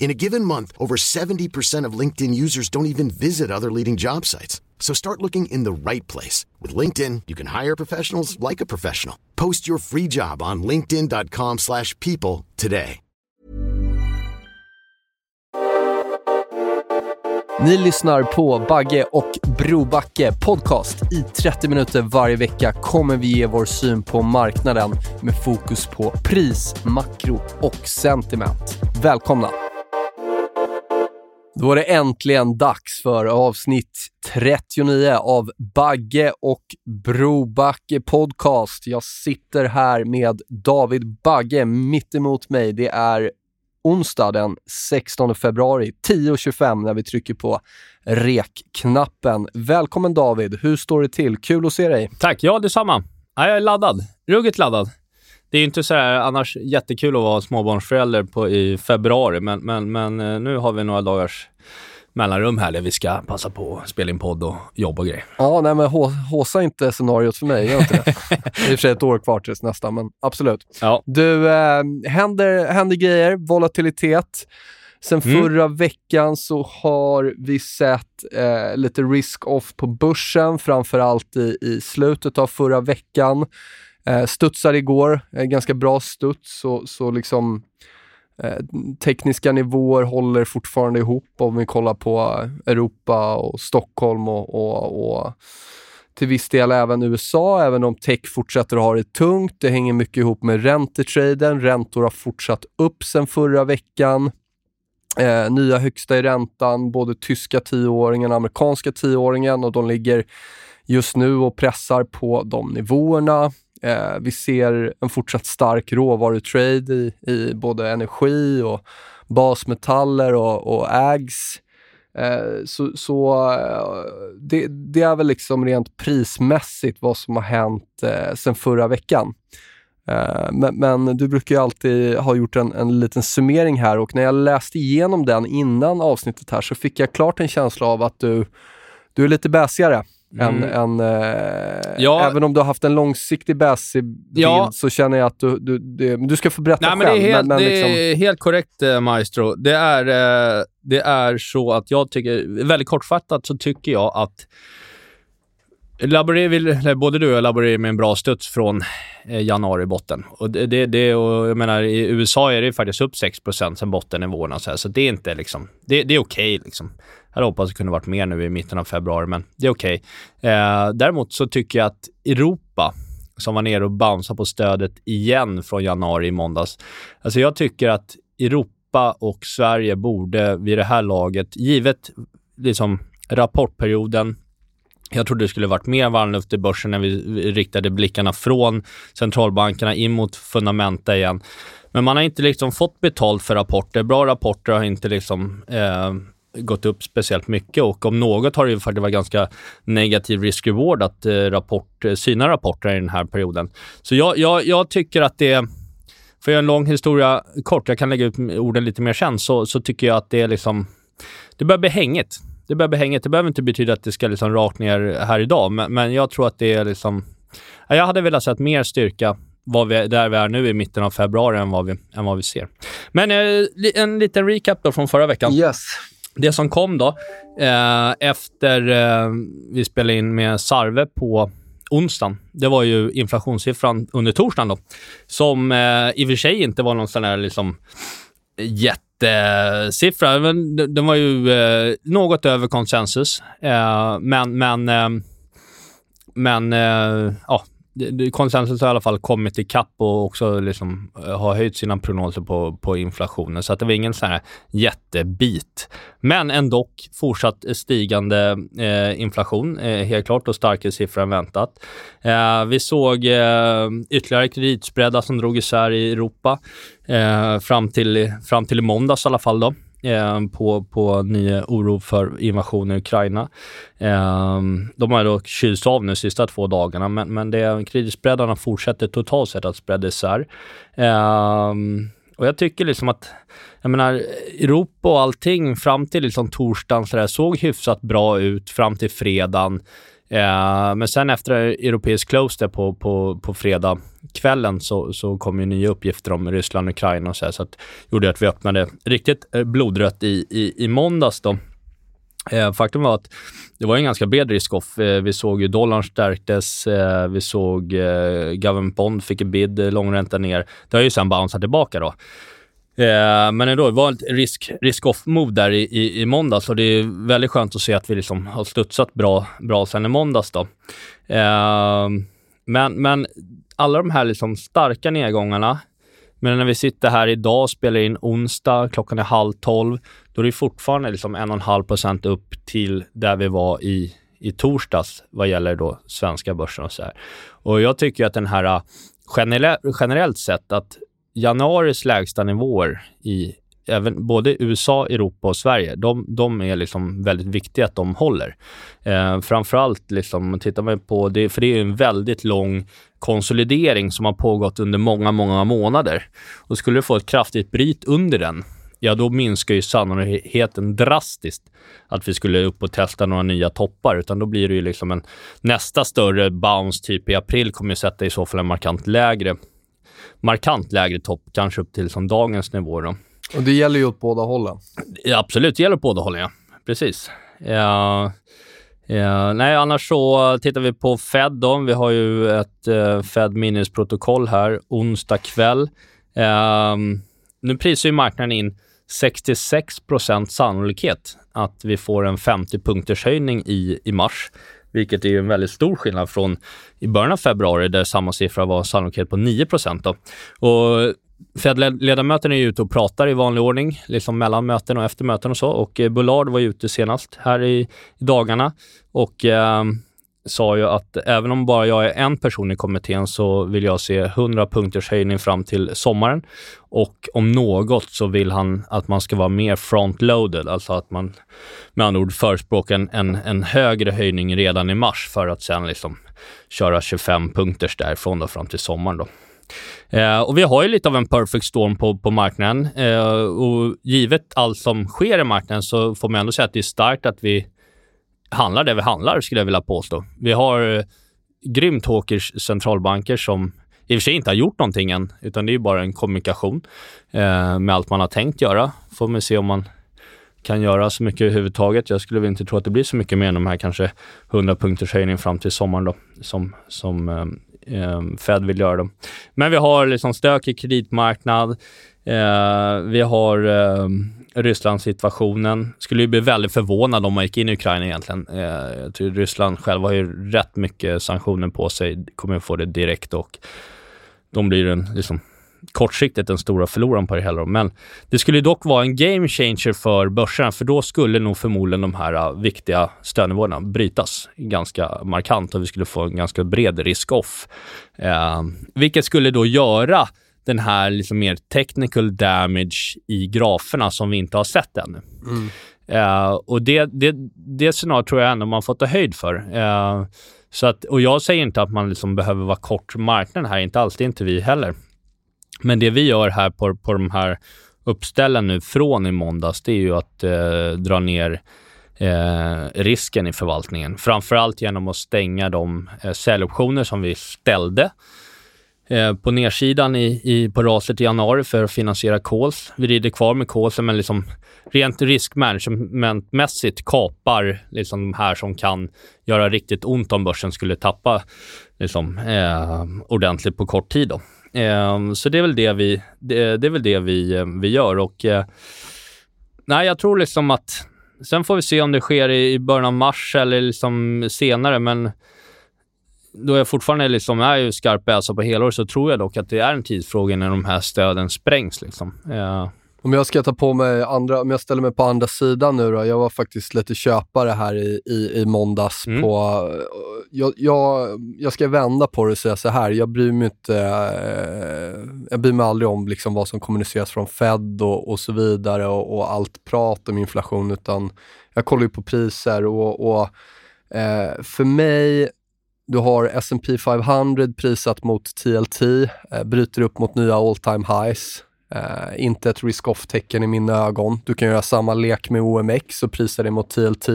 In a given month, over 70% of LinkedIn users don't even visit other leading job sites. So start looking in the right place. With LinkedIn, you can hire professionals like a professional. Post your free job on linkedin.com slash people today. Ni lyssnar på Bagge och Brobacke podcast. I 30 minuter varje vecka kommer vi ge vår syn på marknaden med fokus på pris, makro och sentiment. Välkomna! Då var det äntligen dags för avsnitt 39 av Bagge och Brobacke podcast. Jag sitter här med David Bagge mitt emot mig. Det är onsdag den 16 februari 10.25 när vi trycker på rekknappen. Välkommen David, hur står det till? Kul att se dig. Tack, ja detsamma. Ja, jag är laddad. Ruggigt laddad. Det är inte så här, annars jättekul att vara småbarnsförälder på, i februari, men, men, men eh, nu har vi några dagars mellanrum här där vi ska passa på att spela in podd och jobba och grejer. Ja, nej men håsa inte scenariot för mig, gör inte det. det är i och för sig ett år kvar tills nästa, men absolut. Ja. Du, eh, händer, händer grejer, volatilitet. Sen Mm. förra veckan så har vi sett eh, lite risk-off på börsen, framförallt i, i slutet av förra veckan. Eh, studsar igår, eh, ganska bra studs, så, så liksom eh, tekniska nivåer håller fortfarande ihop om vi kollar på Europa och Stockholm och, och, och till viss del även USA, även om tech fortsätter att ha det tungt. Det hänger mycket ihop med räntetraden. Räntor har fortsatt upp sedan förra veckan. Eh, nya högsta i räntan, både tyska tioåringen och amerikanska tioåringen och de ligger just nu och pressar på de nivåerna. Eh, vi ser en fortsatt stark råvarutrade i, i både energi och basmetaller och, och ags. Eh, så så eh, det, det är väl liksom rent prismässigt vad som har hänt eh, sen förra veckan. Eh, men, men du brukar ju alltid ha gjort en, en liten summering här och när jag läste igenom den innan avsnittet här så fick jag klart en känsla av att du, du är lite bäsigare. Mm. Än, än, eh, Ja. Även om du har haft en långsiktig bäsig bild Ja. så känner jag att du, du, det, men du ska få berätta Nej, men själv. det är helt, men, men det liksom, är helt korrekt, eh, Maestro. Det är, eh, det är så att jag tycker, väldigt kortfattat så tycker jag att Laborerar vill, både du och jag laborerar med en bra studs från eh, januari botten. Och det, det, det, och jag menar, I USA är det faktiskt upp 6% sen bottennivåerna. Så, här, så det är inte liksom, det, det är okej. liksom. Jag hade hoppats att det kunde varit mer nu i mitten av februari, men det är okej. Eh, däremot så tycker jag att Europa, som var nere och bounceade på stödet igen från januari i måndags. Alltså jag tycker att Europa och Sverige borde vid det här laget, givet liksom rapportperioden, jag trodde det skulle varit mer varmluft i börsen när vi riktade blickarna från centralbankerna in mot fundamenta igen. Men man har inte liksom fått betalt för rapporter. Bra rapporter har inte liksom eh, gått upp speciellt mycket och om något har det ju faktiskt varit ganska negativ risk-reward att eh, rapport, eh, syna rapporter i den här perioden. Så jag, jag, jag tycker att det för att göra en lång historia kort, jag kan lägga ut orden lite mer sen, så, så tycker jag att det är liksom, det börjar bli hängigt. Det börjar bli hängigt. Det behöver inte betyda att det ska liksom rakt ner här idag, men, men jag tror att det är liksom, ja, jag hade velat se mer styrka vad vi, där vi är nu i mitten av februari än vad vi, än vad vi ser. Men eh, en liten recap då från förra veckan. yes. Det som kom då, eh, efter eh, vi spelade in med Sarve på onsdagen, det var ju inflationssiffran under torsdagen då, som eh, i och för sig inte var någon sån här liksom jättesiffra. Den- Den var ju eh, något över konsensus, eh, men, men, eh, men eh, ja, konsensus har i alla fall kommit ikapp och också liksom eh, har höjt sina prognoser på, på inflationen. Så att det var ingen sån här jättebit. Men ändå fortsatt stigande eh, inflation, eh, helt klart, och starkare siffror än väntat. Eh, vi såg eh, ytterligare kreditspreadar som drog isär i Europa eh, fram, till, fram till i måndags i alla fall. Då eh, på, på ny oro för invasionen i Ukraina. Eh, de har då kylts av nu de sista två dagarna, men, men det, kreditspreadarna fortsätter totalt sett att spreada isär. Eh, och jag tycker liksom att, jag menar, Europa och allting fram till liksom torsdagen så där, såg hyfsat bra ut fram till fredagen. Eh, men sen efter europeisk close på, på, på fredag kvällen så, så kom ju nya uppgifter om Ryssland och Ukraina och så här, så att gjorde att vi öppnade riktigt eh, blodrött i, i, i måndags då. Eh, faktum var att det var en ganska bred risk-off. Eh, vi såg ju dollarn stärktes, eh, vi såg eh, government bond fick en bid, eh, långränta ner. Det har ju sen bouncat tillbaka då. Eh, men ändå, det var ett risk, risk-off-move där i, i, i måndags och det är väldigt skönt att se att vi liksom har studsat bra, bra sen i måndags. Då. Eh, men, men alla de här liksom starka nedgångarna, men när vi sitter här idag och spelar in onsdag, klockan är halv tolv, då är det fortfarande liksom en och en halv procent upp till där vi var i, i torsdags vad gäller då svenska börsen och så här. Och jag tycker att den här eh, generellt, generellt sett att januaris lägsta nivåer i även både USA, Europa och Sverige, de, de är liksom väldigt viktiga att de håller. Eh, framförallt, liksom, tittar man på det, för det är en väldigt lång konsolidering som har pågått under många, många månader. Och skulle du få ett kraftigt bryt under den, ja då minskar ju sannolikheten drastiskt att vi skulle upp och testa några nya toppar, utan då blir det ju liksom en nästa större bounce typ i april kommer ju sätta i så fall en markant lägre markant lägre topp, kanske upp till som dagens nivå. Då. Och det gäller ju åt båda hållen. Ja, absolut, det gäller åt båda hållen, ja. Precis. Ja, ja, nej, annars så tittar vi på Fed då. Vi har ju ett uh, Fed minnesprotokoll här onsdag kväll. Uh, nu prisar ju marknaden in 66% sannolikhet att vi får en 50 punkters höjning i, i mars vilket är en väldigt stor skillnad från i början av februari där samma siffra var sannolikhet på 9 då. Och Fed-ledamöterna är ute och pratar i vanlig ordning, liksom mellan möten och efter möten och så. Och eh, Bullard var ute senast här i, i dagarna och eh, sa ju att även om bara jag är en person i kommittén så vill jag se 100 punkters höjning fram till sommaren. Och om något så vill han att man ska vara mer front-loaded, alltså att man med andra ord förespråkar en, en, en, högre höjning redan i mars för att sen liksom köra 25 punkters därifrån då fram till sommaren. Då. Eh, och vi har ju lite av en perfect storm på, på marknaden eh, och givet allt som sker i marknaden så får man ändå säga att det är starkt att vi handlar det vi handlar, skulle jag vilja påstå. Vi har eh, grymt hawkers centralbanker som i och för sig inte har gjort någonting än, utan det är bara en kommunikation eh, med allt man har tänkt göra. Får man se om man kan göra så mycket överhuvudtaget. Jag skulle väl inte tro att det blir så mycket mer än de här kanske 100 punkters höjning fram till sommaren då, som, som eh, eh, Fed vill göra. Då. Men vi har liksom stökig kreditmarknad. Eh, vi har eh, Rysslandssituationen. Skulle ju bli väldigt förvånad om man gick in i Ukraina egentligen. Eh, jag tror Ryssland själva har ju rätt mycket sanktioner på sig, kommer att få det direkt och de blir en, liksom, kortsiktigt den stora förloraren på det hela. Men det skulle dock vara en game changer för börserna, för då skulle nog förmodligen de här eh, viktiga stödnivåerna brytas ganska markant och vi skulle få en ganska bred risk-off. Eh, vilket skulle då göra den här liksom mer technical damage i graferna som vi inte har sett ännu. Mm. Uh, och det, det, det scenariot tror jag ändå man får ta höjd för. Uh, så att, och jag säger inte att man liksom behöver vara kort marknaden här, inte alls, det är inte vi heller. Men det vi gör här på, på de här uppställen nu från i måndags, det är ju att uh, dra ner risken i förvaltningen. Framförallt genom att stänga de säljoptioner som vi ställde Eh, på nedsidan i, i, på raset i januari för att finansiera calls. Vi rider kvar med calls, men liksom rent riskmanagementmässigt kapar liksom de här som kan göra riktigt ont om börsen skulle tappa liksom, eh, ordentligt på kort tid. Då. Eh, så det är väl det vi, det, det är väl det vi, vi gör. Och, eh, nej, jag tror liksom att Sen får vi se om det sker i, i början av mars eller liksom senare, men då jag fortfarande liksom är ju skarp bäsa på helår så tror jag dock att det är en tidsfråga när de här stöden sprängs. Liksom. Uh, om jag ska ta på mig andra, om jag ställer mig på andra sidan nu då. Jag var faktiskt lite köpare här i, i, i måndags mm. på... Jag, jag, jag ska vända på det och säga så här. Jag bryr mig inte... Eh, jag bryr mig aldrig om liksom vad som kommuniceras från Fed och, och så vidare och, och, allt prat om inflation, utan jag kollar ju på priser och, och eh, för mig du har S&P 500 prisat mot TLT, eh, bryter upp mot nya all time highs. Eh, inte ett risk-off-tecken i mina ögon. Du kan göra samma lek med OMX och prisa det mot TLT.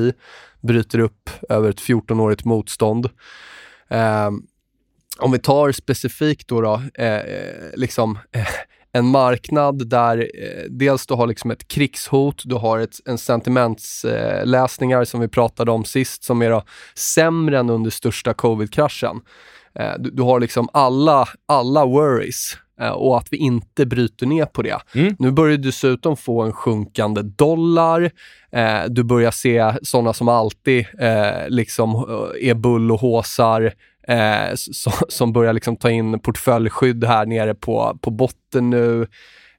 Bryter upp över ett 14-årigt motstånd. Eh, om vi tar specifikt då, då eh, eh liksom eh, en marknad där dels du har liksom ett krigshot, du har ett, en sentimentsläsningar som vi pratade om sist, som är då sämre än under största covid-kraschen. Du, du, har liksom alla, alla worries Eh, och att vi inte bryter ner på det. Mm. Nu börjar du dessutom få en sjunkande dollar. Eh, du börjar se sådana som alltid eh, liksom är bull och håsar eh, som, som börjar liksom ta in portföljskydd här nere på, på botten nu.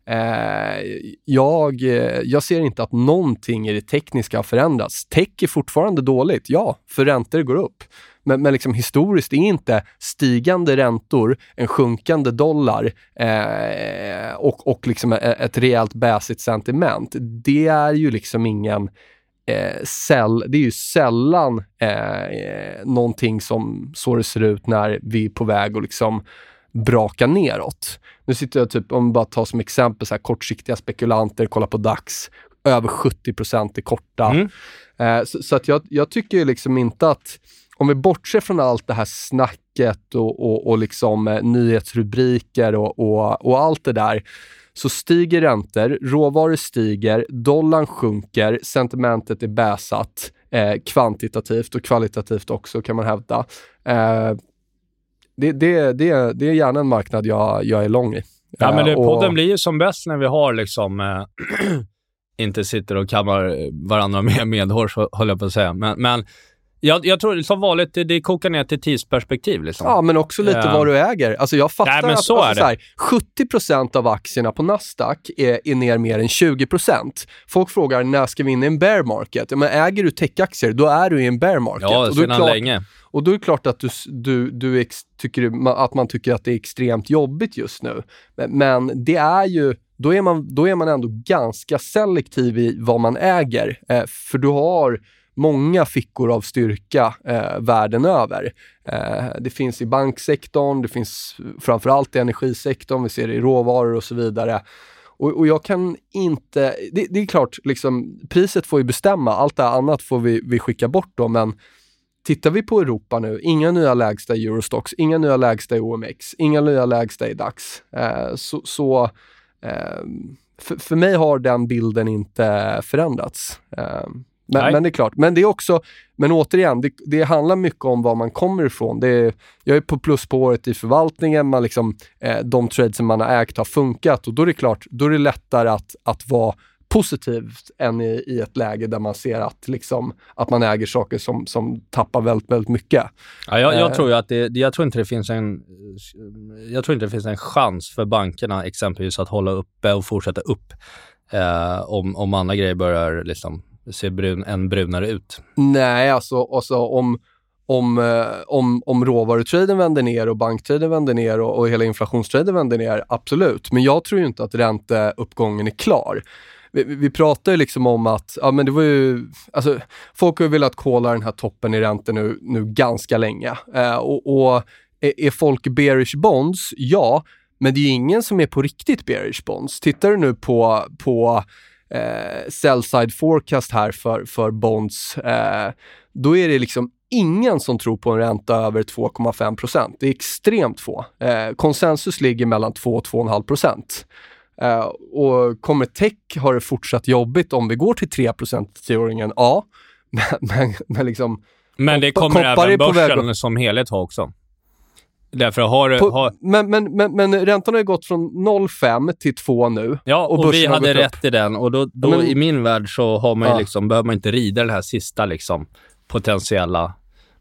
Eh, jag, jag ser inte att någonting i det tekniska har förändrats. Tech är fortfarande dåligt, ja, för räntor går upp. Men, men liksom historiskt är inte stigande räntor, en sjunkande dollar eh, och, och liksom e-, ett rejält bäsigt sentiment. Det är ju liksom ingen eh, säll, det är ju sällan eh, någonting som så det ser ut när vi är på väg att liksom braka neråt. Nu sitter jag typ, om vi bara tar som exempel, så här, kortsiktiga spekulanter, kolla på DAX, över 70% är korta. Mm. Eh, så, så, att jag, jag tycker liksom inte att om vi bortser från allt det här snacket och, och, och liksom, eh, nyhetsrubriker och, och, och allt det där, så stiger räntor, råvaror stiger, dollarn sjunker, sentimentet är bäsat eh, kvantitativt och kvalitativt också kan man hävda. Eh, det, det, det, det är gärna en marknad jag, jag är lång i. Ja, men det, eh, podden blir ju som bäst när vi har liksom eh, inte sitter och kammar varandra med medhårs, höll jag på att säga. Men, men jag, jag tror som vanligt, det, det kokar ner till tidsperspektiv. Liksom. Ja, men också lite uh, vad du äger. Alltså jag fattar nej, men så att alltså. Så här, 70% av aktierna på Nasdaq är, är ner mer än 20%. Folk frågar när ska vi in i en bear market? Ja, men äger du techaktier, då är du i en bear market. Ja, sedan länge. Och då är det klart att, du, du, du ex, tycker, att man tycker att det är extremt jobbigt just nu. Men, men det är ju då är, man, då är man ändå ganska selektiv i vad man äger. Eh, för du har många fickor av styrka eh, världen över. Eh, det finns i banksektorn, det finns framförallt i energisektorn, vi ser det i råvaror och så vidare. Och, och jag kan inte, det, det, är klart, liksom, priset får ju bestämma, allt det annat får vi, vi skicka bort då, men Tittar vi på Europa nu, inga nya lägsta i Eurostox, inga nya lägsta i OMX, inga nya lägsta i DAX. Eh, så, så eh, för, för, mig har den bilden inte förändrats. Eh, men, men, det är klart. Men det är också, men återigen, det, det handlar mycket om var man kommer ifrån. Det är, jag är på plusspåret i förvaltningen, man liksom, eh, de trades man har ägt har funkat och då är det klart, då är det lättare att, att vara positivt än i, i ett läge där man ser att, liksom, att man äger saker som, som tappar väldigt, väldigt mycket. Ja, jag, jag eh. tror att det, jag tror inte det finns en jag tror inte det finns en chans för bankerna exempelvis att hålla uppe och fortsätta upp eh, om, om andra grejer börjar liksom ser brun, än brunare ut. Nej, alltså, alltså om, om, eh, om, om råvarutraden vänder ner och banktraden vänder ner och, och hela inflationstraden vänder ner, absolut. Men jag tror ju inte att ränteuppgången är klar. Vi, vi pratar ju liksom om att, ja men det var ju, alltså folk har ju velat kolla den här toppen i räntor nu, nu ganska länge. Eh, och, och är, är folk bearish bonds? Ja, men det är ju ingen som är på riktigt bearish bonds. Tittar du nu på, på eh, sell-side forecast här för, för bonds, eh, då är det liksom ingen som tror på en ränta över 2,5% Det är extremt få. Eh, konsensus ligger mellan 2 och 2,5 procent. Uh, och kommer tech ha det fortsatt jobbigt om vi går till 3 teoringen? Ja, men, men, men liksom... Men det kommer även börsen som helhet ha också. Därför har, På, har... Men, men, men, men räntan har ju gått från 0,5 till 2 nu. Ja, och, och vi hade rätt upp. i den. Och då, då men, i min värld så har man ja. liksom, behöver man inte rida den här sista liksom, potentiella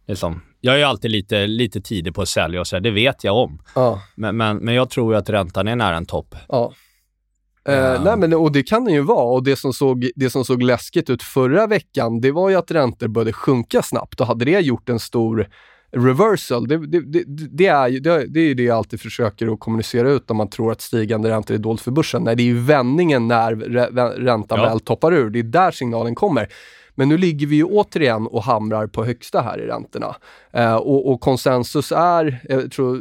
liksom, Jag är alltid lite, lite tidig på att sälja och så, det vet jag om. Ja. Men, men, men jag tror ju att räntan är nära en topp. Ja. Ja. nej men, och det kan den ju vara. Och det som, såg, det som såg läskigt ut förra veckan, det var ju att räntor började sjunka snabbt. Och hade det gjort en stor reversal, det, det, det, det är ju det, det, är det jag alltid försöker att kommunicera ut om man tror att stigande räntor är dolt för börsen. Nej, det är ju vändningen när rä- räntan Ja. väl toppar ur. Det är där signalen kommer. Men nu ligger vi ju återigen och hamrar på högsta här i räntorna. Eh, och, och konsensus är, jag tror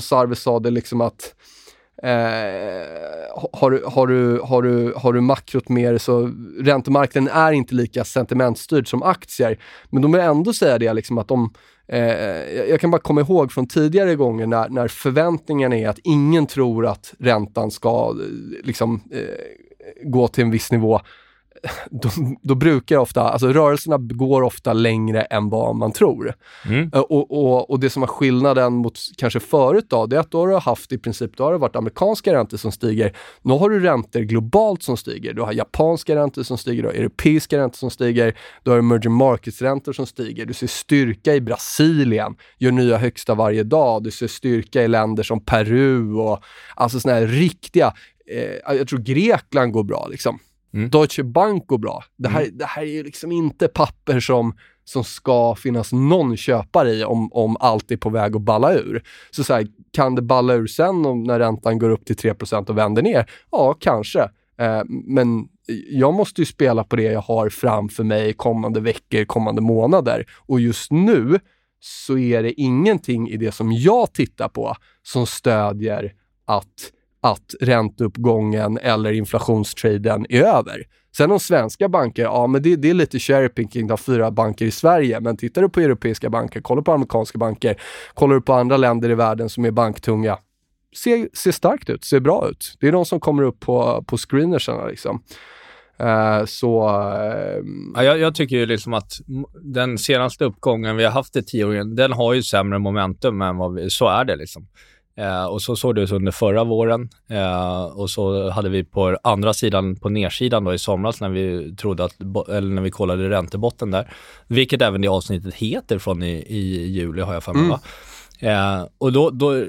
Sarve sa det liksom att Eh, har, du- har, du, har, du, har du makrot mer så räntemarknaden är inte lika sentimentstyrd som aktier. Men de vill ändå säga det liksom att de Eh, jag- kan bara komma ihåg från tidigare gånger när, när förväntningen är att ingen tror att räntan ska liksom, eh, gå till en viss nivå. Då, då brukar ofta, alltså rörelserna går ofta längre än vad man tror. Mm. Eh, Och, och, och det som var skillnaden mot kanske förut då, det är att då har du haft i princip, då har det varit amerikanska räntor som stiger. Nu har du räntor globalt som stiger. Du har japanska räntor som stiger, du har europeiska räntor som stiger, du har emerging markets-räntor som stiger. Du ser styrka i Brasilien, gör nya högsta varje dag. Du ser styrka i länder som Peru och alltså sådana här riktiga, eh, jag tror Grekland går bra liksom. Mm. Deutsche Bank går bra. Det här, det här är ju liksom inte papper som som ska finnas någon köpare i om, om allt är på väg att balla ur. Så, så här, kan det balla ur sen om, när räntan går upp till 3% och vänder ner? Ja, kanske. Eh, men jag måste ju spela på det jag har framför mig kommande veckor, kommande månader. Och just nu så är det ingenting i det som jag tittar på som stödjer att, att ränteuppgången eller inflationstraden är över. Sen om svenska banker, ja men det, det är lite cherry picking de fyra banker i Sverige. Men tittar du på europeiska banker, kollar på amerikanska banker, kollar du på andra länder i världen som är banktunga, ser, ser starkt ut, ser bra ut. Det är de som kommer upp på, på screenersen liksom. Uh, så... Uh, Ja, jag, jag tycker ju liksom att den senaste uppgången vi har haft i tioåringen, den har ju sämre momentum än vad vi, så är det liksom. Eh, och så såg det ut under förra våren. Eh, och så hade vi på andra sidan, på nedsidan då i somras när vi trodde att, eller när vi kollade räntebotten där, vilket även det avsnittet heter från i, i juli har jag för mig Mm. Eh, och då, då eh,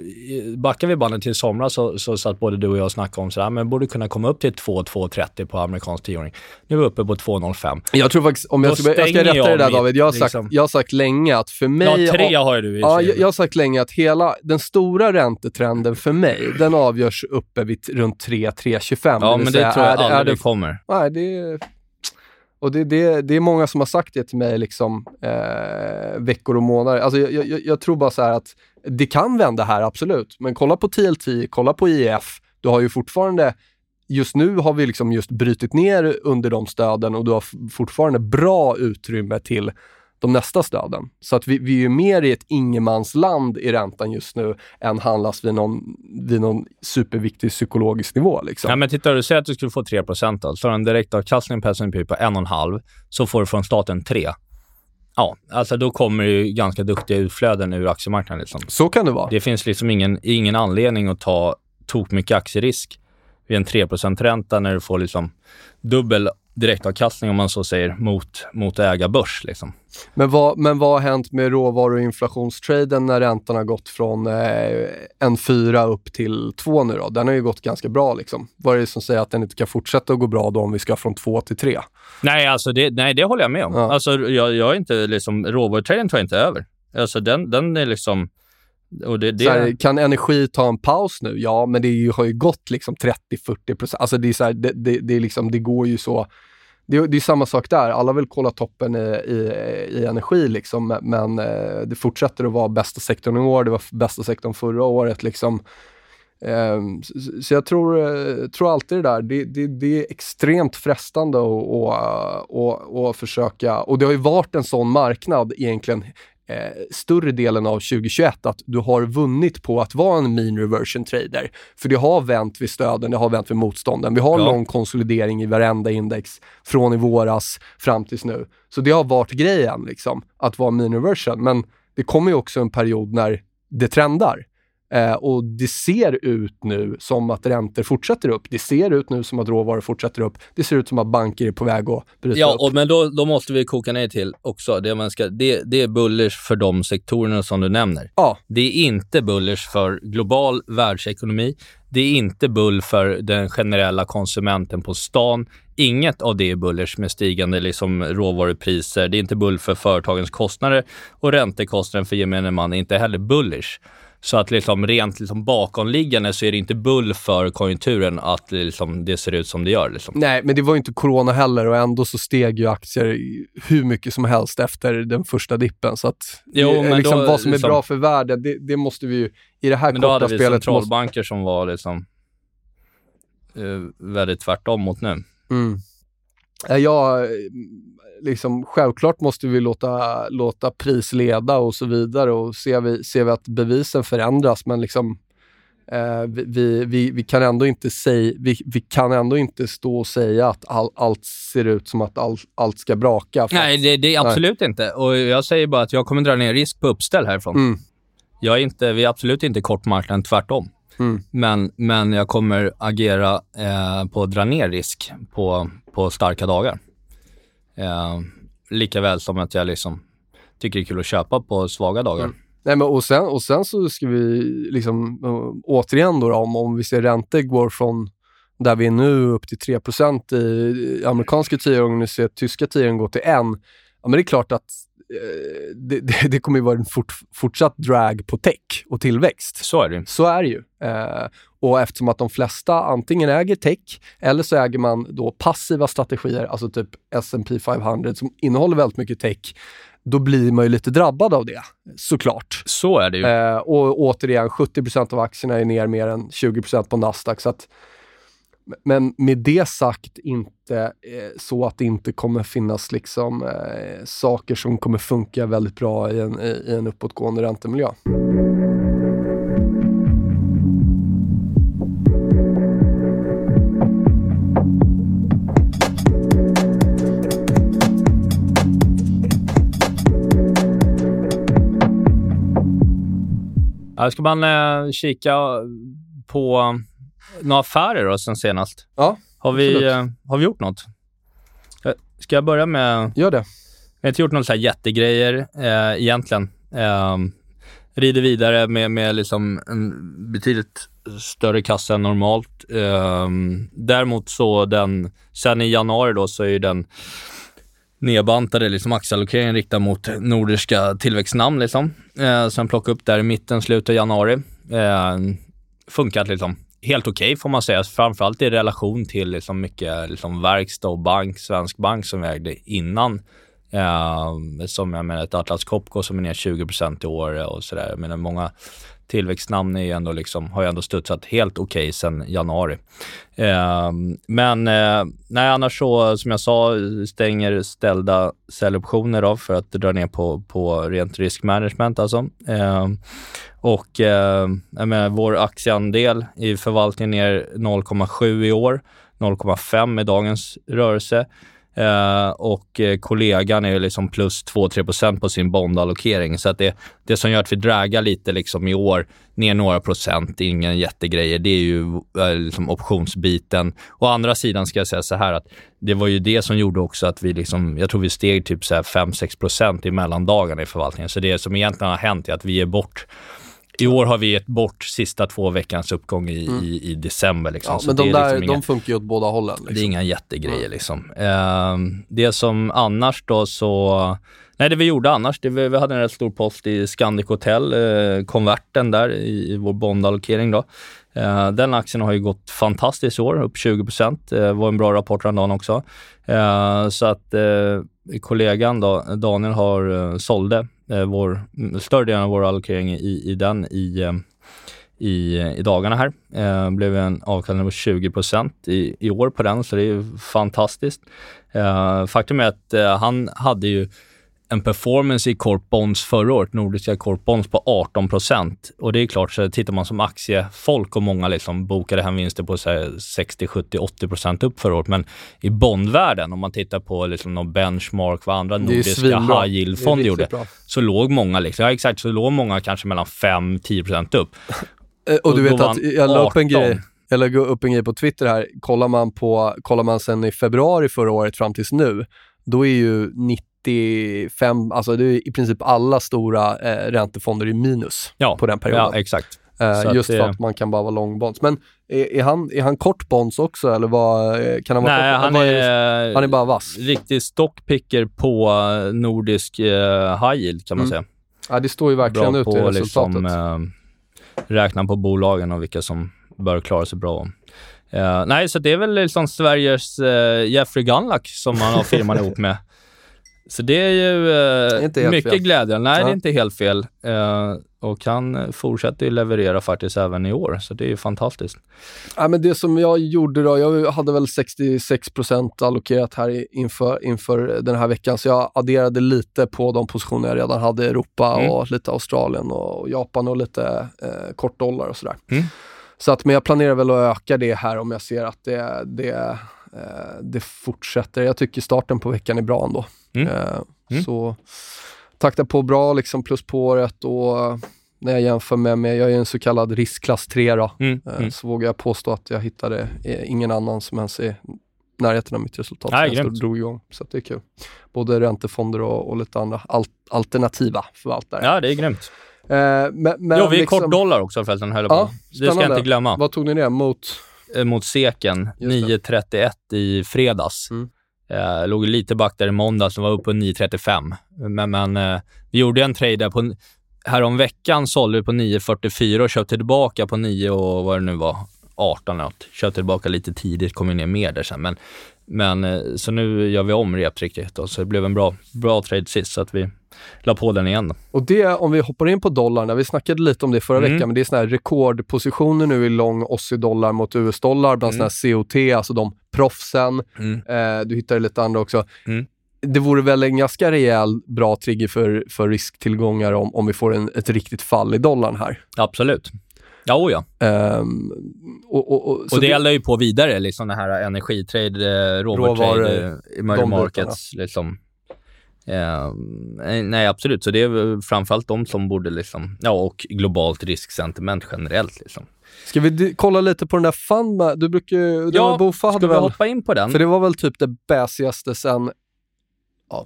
backar vi bandet till somras så, så satt både du och jag och snackade om sådär, men borde kunna komma upp till 2,230 på amerikansk tioåring. Nu är vi uppe på 2,05. jag tror faktiskt, om jag Då ska, jag ska rätta jag det där David, jag har, sagt, liksom. jag har sagt länge att för Ja, mig... tre har ju du i Ja, jag, jag har sagt länge att hela den stora räntetrenden för mig, den avgörs uppe vid runt 3-3,25. Ja, men det tror jag aldrig det, vi kommer. Nej, det är... Och det, det, det är många som har sagt det till mig liksom, eh, veckor och månader. Alltså, jag, jag, jag tror bara så här att det kan vända här, absolut. Men kolla på TLT, kolla på IF. Du har ju fortfarande, just nu har vi liksom just brutit ner under de stöden och du har fortfarande bra utrymme till de nästa stöden. Så att vi, vi är ju mer i ett ingenmansland i räntan just nu än handlas vid någon, vid någon superviktig psykologisk nivå. Liksom. Ja, men titta, du säger att du skulle få 3 då. Så har du en direktavkastning på S&P på 1,5 så får du från staten 3. Ja, alltså då kommer ju ganska duktiga utflöden ur aktiemarknaden. Liksom. Så kan det vara. Det finns liksom ingen, ingen anledning att ta tok mycket aktierisk vid en 3% ränta när du får liksom dubbel direktavkastning, om man så säger, mot, mot att äga börs. Liksom. Men vad, men vad har hänt med råvaru och inflationstraden när räntan har gått från eh, en fyra upp till två nu då? Den har ju gått ganska bra liksom. Vad är det som säger att den inte kan fortsätta att gå bra då om vi ska från två till tre? Nej, alltså det, nej, det håller jag med om. Ja. Alltså, jag, jag är inte liksom, råvarutraden tar jag inte över. Alltså den, den är liksom... Och det, det, här, kan energi ta en paus nu? Ja, men det ju, har ju gått liksom 30-40 procent. Alltså det är så här, det, det, det, är liksom, det går ju så. Det, är- det är samma sak där. Alla vill kolla toppen i, i, i energi liksom, men eh, det fortsätter att vara bästa sektorn i år. Det var bästa sektorn förra året liksom. Ehm, så, så jag tror, eh, tror alltid det där. Det, det, det är extremt frestande att och, och, och försöka, och det har ju varit en sån marknad egentligen eh, större delen av 2021 att du har vunnit på att vara en mean reversion trader. För det har vänt vid stöden, det har vänt vid motstånden. Vi har Ja. lång konsolidering i varenda index från i våras fram tills nu. Så det har varit grejen, liksom, att vara mean reversion. Men det kommer ju också en period när det trendar. Eh, och det ser ut nu som att räntor fortsätter upp. Det ser ut nu som att råvaror fortsätter upp. Det ser ut som att banker är på väg att bryta Ja, upp. och, men då, då måste vi koka ner till också, det, man ska, det, det är bullish för de sektorerna som du nämner. Ja, Det är inte bullish för global världsekonomi. Det är inte bull för den generella konsumenten på stan. Inget av det är bullish med stigande liksom, råvarupriser. Det är inte bull för företagens kostnader och räntekostnaden för gemene man är inte heller bullish. Så att liksom rent liksom bakomliggande så är det inte bull för konjunkturen att liksom det ser ut som det gör. Liksom. Nej, men det var ju inte corona heller och ändå så steg ju aktier hur mycket som helst efter den första dippen. Så att Jo, men liksom, då, vad som är liksom- bra för världen, det, det måste vi ju i det här Men då korta hade vi spelet... Måste, centralbanker som var liksom eh, väldigt tvärtom mot nu. mm. Ja, eh, liksom, självklart måste vi låta, låta pris leda och så vidare och ser vi, ser vi att bevisen förändras men liksom eh, vi, vi, vi, kan ändå inte säga, vi, vi kan ändå inte stå och säga att all, allt ser ut som att all, allt ska braka. Nej, det, det är absolut inte. Och jag säger bara att jag kommer dra ner risk på uppställ härifrån. Mm. Jag är inte, vi är absolut inte kortmarknaden, tvärtom. Mm. Men, men jag kommer agera eh, på att dra ner risk på, på starka dagar. Eh, lika väl som att jag liksom tycker det är kul att köpa på svaga dagar. Mm. Nej, men och, sen, och sen så ska vi liksom uh, återigen då, då om, om vi ser räntor går från där vi är nu upp till 3% i amerikanska tioåringen och ser tyska tioåringen gå till 1. Ja, men det är klart att eh, det, det, det kommer ju vara en fort, fortsatt drag på tech och tillväxt. Så är det ju. Så är det ju. Eh, och eftersom att de flesta antingen äger tech eller så äger man då passiva strategier, alltså typ S&P 500 som innehåller väldigt mycket tech, då blir man ju lite drabbad av det, såklart. Så är det ju. Eh, och återigen, 70% av aktierna är ner mer än 20% på Nasdaq. Så att, men med det sagt inte eh, så att det inte kommer finnas liksom, eh, saker som kommer funka väldigt bra i en, i, i en uppåtgående räntemiljö. Ja, ska man eh, kika på några affärer då sen senast? Ja, Har vi, eh, har vi gjort något? Eh, Ska jag börja med Gör det. Vi har inte gjort några så här jättegrejer eh, egentligen. Eh, rider vidare med, med liksom en betydligt större kassa än normalt. Eh, däremot så den, sen i januari då så är ju den nedbantade liksom aktieallokeringen riktad mot nordiska tillväxtnamn liksom. Eh, sen plocka upp där i mitten, slutet av januari. Eh, funkat liksom helt okej får man säga, framförallt i relation till liksom mycket liksom verkstad och bank, svensk bank som vi ägde innan. Eh, som jag menar ett Atlas Copco som är ner 20% i år och sådär. Jag menar många tillväxtnamn är ju ändå liksom, har ju ändå studsat helt okej sedan januari. Eh, men eh, nej, annars så som jag sa stänger ställda säljoptioner då för att dra ner på, på rent riskmanagement alltså. Eh, och eh, jag menar, vår aktieandel i förvaltningen är 0,7 i år, 0,5 i dagens rörelse. Eh, och eh, kollegan är liksom plus 2-3% på sin bondallokering. Så att det, det som gör att vi dragar lite liksom i år, ner några procent, ingen jättegrejer, det är ju eh, liksom optionsbiten. Å andra sidan ska jag säga så här att det var ju det som gjorde också att vi liksom, jag tror vi steg typ 5-6 i mellandagarna i förvaltningen. Så det som egentligen har hänt är att vi ger bort i år har vi gett bort sista två veckans uppgång i, i, i december. Liksom. Ja, men de är där liksom inga- de funkar ju åt båda hållen. det är Liksom. inga jättegrejer liksom. Ehm, det som annars då så... Nej, det vi gjorde annars, det vi, vi hade en rätt stor post i Scandic Hotel, eh, konverten där i, i vår bondallokering då. Eh, den aktien har ju gått fantastiskt i år, upp 20 procent. Det var en bra rapport häromdagen också. Eh, så att eh, kollegan då, Daniel har eh, sålde eh, Eh, vår, mm, större delen av vår allokering i, i den i eh, i, i dagarna här. Eh, blev en avkastning på 20 i, i år på den, så det är ju fantastiskt. Eh, faktum är att eh, han hade ju en performance i Corp Bonds förra året, nordiska Corp Bonds, på 18% Och det är klart, så tittar man som aktiefolk och många liksom bokade hem vinster på så här, 60, 70, 80 upp förra året. Men i bondvärlden, om man tittar på liksom någon benchmark, vad andra nordiska high yield-fonder gjorde, bra. så låg många, liksom, ja exakt, så låg många kanske mellan 5-10 upp. Eh, och, och du vet att jag la upp en grej jag la upp en grej på Twitter här. Kollar man, på, kollar man sen i februari förra året fram tills nu, då är ju 95, alltså det är i princip alla stora eh, räntefonder i minus ja, på den perioden. Ja, exakt. Eh, just det... för att man kan bara vara long bonds. Men är, är, han, är han kort bonds också eller vad, eh, kan han vara Nej, han, är, är, han är bara vass. Riktig stockpicker på eh, nordisk uh, high yield kan man mm. säga. Ja, det står ju verkligen Bra ut i resultatet. Liksom, uh, räkna på bolagen och vilka som bör klara sig bra. Uh, nej, så det är väl liksom Sveriges uh, Jeffrey Gunluck som han har firman ihop med. Så det är ju uh, mycket fel. glädjande. Nej, ja. det är inte helt fel. och han fortsätter ju leverera faktiskt även i år, så det är ju fantastiskt. Ja, men det som jag gjorde då, jag hade väl 66% allokerat här inför, inför den här veckan, så jag adderade lite på de positioner jag redan hade i Europa mm. och lite Australien och Japan och lite eh, kort dollar och sådär. Mm. Så att, men jag planerar väl att öka det här om jag ser att det, det, eh, det fortsätter. Jag tycker starten på veckan är bra ändå. Mm. Eh, mm. Så takta på bra liksom plus på året och när jag jämför med, med jag är en så kallad riskklass 3 då, mm. Eh, mm. så vågar jag påstå att jag hittade eh, ingen annan som ens är närheten av mitt resultat Nej, jag drog igång. Så det är kul. Både räntefonder och, och lite andra al alternativa förvaltare. Ja, det är grymt. Eh, men, men ja, vi är liksom... kort dollar också förresten, höll ja, på. Det ska jag inte glömma. Vad tog ni det mot? Eh, mot seken. 9.31 i fredags. Mm. Eh, låg lite back där i måndags, som var uppe på 9.35. Men, men eh, vi gjorde en trade där på... Härom veckan sålde vi på 9.44 och köpte tillbaka på 9 och vad det nu var, 18 något. Köpte tillbaka lite tidigt, kom ner mer där sen. Men, men eh, så nu gör vi om reptricket så det blev en bra, bra trade sist så att vi la på den igen. Och det, om vi hoppar in på dollarn, vi snackade lite om det förra mm. veckan, men det är såna här rekordpositioner nu i lång Aussie-dollar mot US-dollar bland mm. såna här COT, alltså de proffsen. Mm. Eh, du hittade lite andra också. Mm. Det vore väl en ganska rejäl bra trigger för, för risktillgångar om, om vi får en, ett riktigt fall i dollarn här. Absolut. Ja, oh ja. Um, och, och, och, och det eldar ju på vidare, liksom det här energitrade, eh, råvarutrade, emerging markets. Liksom. Uh, nej, absolut. Så det är framförallt de som borde liksom, ja, och globalt risksentiment generellt liksom. Ska vi kolla lite på den där Funma? Du brukar ju... Ja, Bofa ska vi väl, hoppa in på den? För det var väl typ det bäsigaste sen... Ja.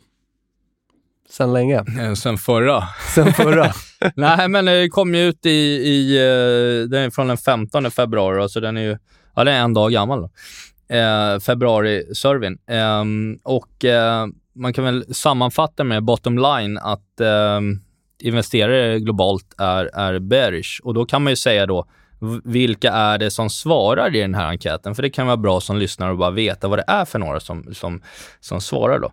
Sen länge. Sen förra. Sen förra. nej, men det kom ju ut i... i eh, den är från den 15 februari, så den är ju... Ja, den är en dag gammal. Då. Eh, Februari-servyn. Eh, och eh, man kan väl sammanfatta med bottom line att eh, investerare globalt är, är bearish. Och då kan man ju säga då, vilka är det som svarar i den här enkäten? För det kan vara bra som lyssnare att bara veta vad det är för några som, som, som svarar då.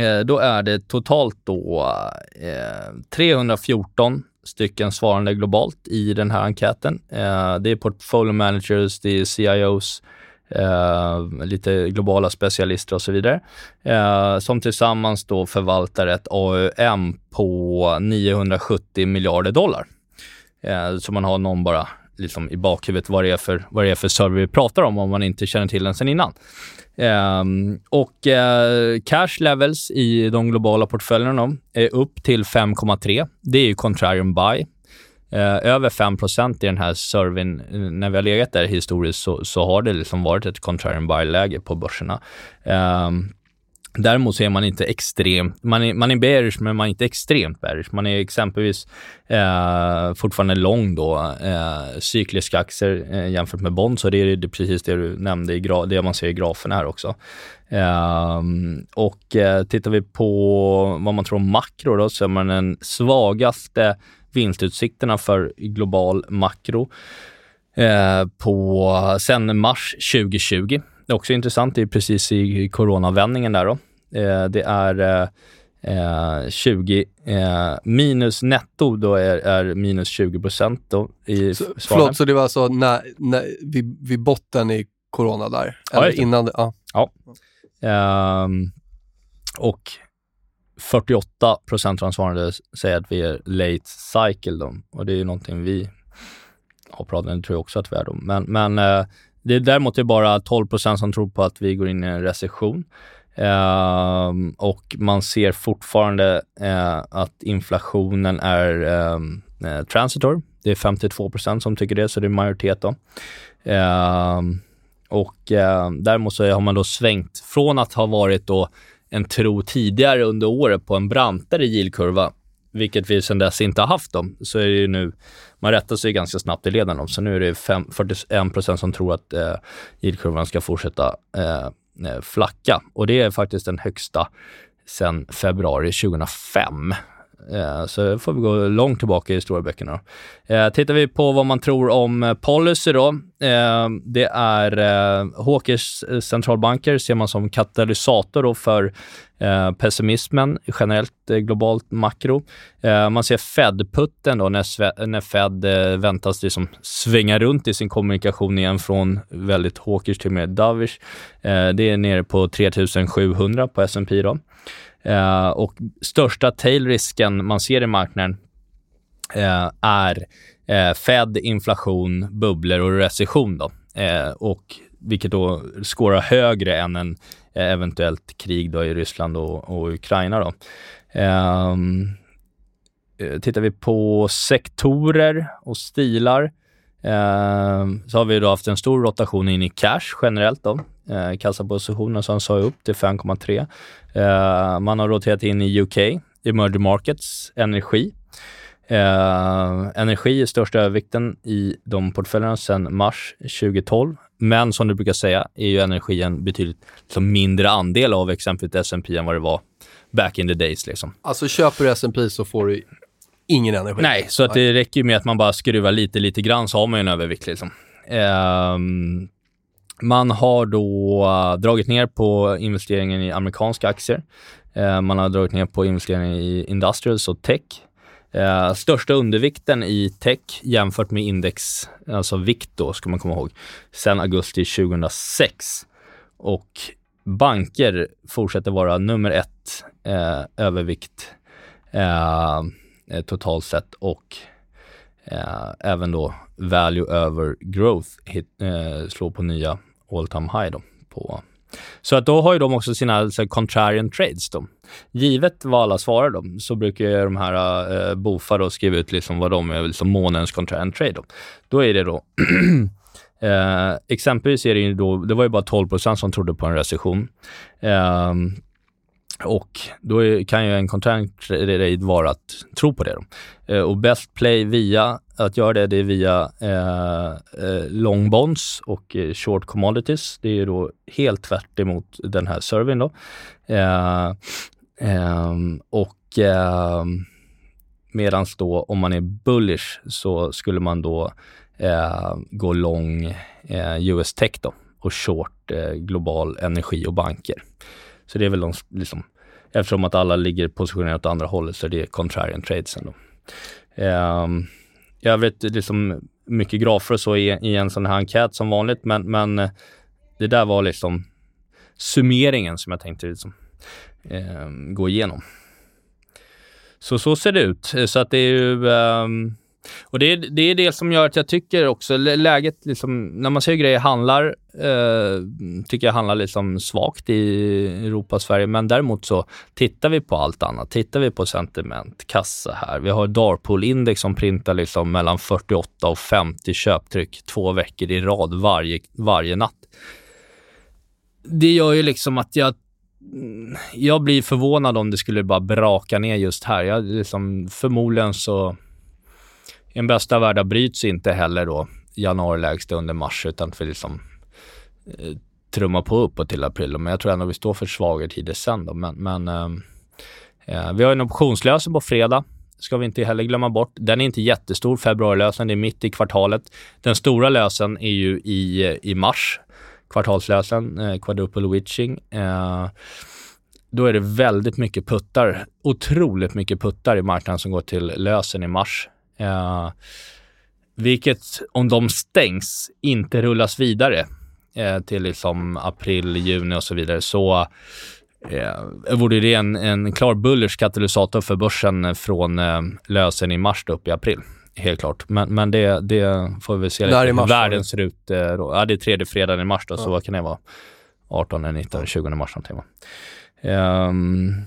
Eh, då är det totalt då eh, 314 stycken svarande globalt i den här enkäten. Eh, det är portfolio managers, det är CIOs, eh, lite globala specialister och så vidare, eh, som tillsammans då förvaltar ett AUM på 970 miljarder dollar. Eh, så man har någon bara liksom i bakhuvudet vad det, är för, vad det är för server vi pratar om, om man inte känner till den sen innan. Um, och uh, cash levels i de globala portföljerna är upp till 5,3. Det är ju contrarian buy. Uh, över 5% i den här serven, eh, när vi har legat där historiskt, så, så har det liksom varit ett contrarian buy-läge på börserna. Um, Däremot så är man inte extremt, man är, man är bearish men man är inte extremt bearish. Man är exempelvis eh, fortfarande lång då, eh, cykliska aktier eh, jämfört med bond, så det är det precis det du nämnde, i gra- det man ser i grafen här också. Eh, och eh, tittar vi på vad man tror om makro då, så är man den svagaste vinstutsikterna för global makro eh, på sen mars 2020. Det är också intressant, det är precis i coronavändningen där då. Eh, det är eh, 20 eh, minus netto då är, är minus 20 procent då i så, Förlåt, så det var alltså när, när, vid, vid botten i corona där? Eller ja, innan? Ja. ja. Um, och 48 procent av svarande säger att vi är late cycle då. och det är ju någonting vi har pratat om, det tror jag också att vi är då. Men, men eh, det är däremot är bara 12 procent som tror på att vi går in i en recession. Eh, och man ser fortfarande eh, att inflationen är ehm, eh, transitor. Det är 52 procent som tycker det, så det är majoritet då. Ehm, och eh, däremot så har man då svängt från att ha varit då en tro tidigare under året på en brantare yieldkurva, vilket vi sedan dess inte har haft Då, så är det ju nu, man rättar sig ganska snabbt i leden om, så nu är det 5, 41 procent som tror att eh, yieldkurvan ska fortsätta eh, eh, flacka och det är faktiskt den högsta sedan februari 2005. Eh, så får vi gå långt tillbaka i historieböckerna. Eh, tittar vi på vad man tror om eh, policy då. Eh, det är eh, Hawkers centralbanker ser man som katalysator då för pessimismen generellt globalt makro. man ser Fed-putten då när, när Fed väntas liksom svänga runt i sin kommunikation igen från väldigt Hawkers till mer dovish. det är nere på 3700 på S&P då. Eh, och största tailrisken man ser i marknaden eh, är eh, Fed, inflation, bubblor och recession. Då. Eh, och vilket då skårar högre än en eh, eventuellt krig då i Ryssland och, och Ukraina. Då. Eh, tittar vi på sektorer och stilar så har vi då haft en stor rotation in i cash generellt. Då. Eh, kassapositionen som sa upp till 5,3. Eh, man har roterat in i UK, emerging markets, energi. Eh, energi är största övervikten i de portföljerna sedan mars 2012. Men som du brukar säga är ju energi en betydligt liksom, mindre andel av exempelvis S&P än vad det var back in the days. Liksom. Alltså köper du S&P så får du ingen energi? Nej, så att det räcker ju med att man bara skruvar lite, lite grann så har man ju en övervikt. Liksom. Eh, man har då eh, dragit ner på investeringen i amerikanska aktier. Eh, man har dragit ner på investeringen i industrials och tech. Eh, största undervikten i tech jämfört med index, alltså vikt då, ska man komma ihåg, sedan augusti 2006. Och banker fortsätter vara nummer ett övervikt totalt sett och Eh, även då value över growth hit, eh, slår på nya all time high då. På. Så att då har ju de också sina så contrarian trades då. Givet vad alla svarar då, så brukar ju de här eh, Bofa då skriva ut liksom vad de är, liksom månens contrarian trade då. Då är det då eh, exempelvis är det ju då, det var ju bara 12% som trodde på en recession. Eh, och då är, kan ju en content trade vara att tro på det. Då. Eh, och best play via att göra det, det är via eh, eh long bonds och eh, short commodities. Det är ju då helt tvärt emot den här servern då. Eh, ehm, och ehm, medans då om man är bullish så skulle man då eh, gå long eh, US tech då och short global energi och banker. Så det är väl de, liksom, eftersom att alla ligger positionerade åt andra hållet så är det contrarian trades ändå. Um, I övrigt liksom mycket grafer och så i, i en sån här enkät som vanligt, men, men eh, det där var liksom summeringen som jag tänkte liksom, eh, gå igenom. Så så ser det ut. Eh, så att det är ju um, och det är, det är det som gör att jag tycker också, läget liksom, när man ser grejer handlar, eh, tycker jag handlar liksom svagt i Europa och Sverige. Men däremot så tittar vi på allt annat. Tittar vi på sentiment, kassa här. Vi har Darpool-index som printar liksom mellan 48 och 50 köptryck två veckor i rad varje, varje natt. Det gör ju liksom att jag jag blir förvånad om det skulle bara braka ner just här. Jag, liksom, förmodligen så i en bästa värld bryts inte heller då januarilägsta under mars utan för liksom eh, trumma på uppåt till april. Men jag tror ändå vi står för svagare tider sen då. Men, men eh, eh vi har en optionslösen på fredag. Ska vi inte heller glömma bort. Den är inte jättestor, februarilösen. Det är mitt i kvartalet. Den stora lösen är ju i, eh, i mars. Kvartalslösen, eh, quadruple witching. Eh, då är det väldigt mycket puttar, otroligt mycket puttar i marknaden som går till lösen i mars. Eh, vilket, om de stängs, inte rullas vidare eh, till liksom april, juni och så vidare, så eh, vore det en, en klar bullish katalysator för börsen från eh, lösen i mars upp i april. Helt klart. Men, men det, det får vi se lite hur världen ser ut. Eh, då. Ja, det är tredje fredagen i mars då, ja. så vad kan det vara? 18, 19, 20 mars någonting va? Um...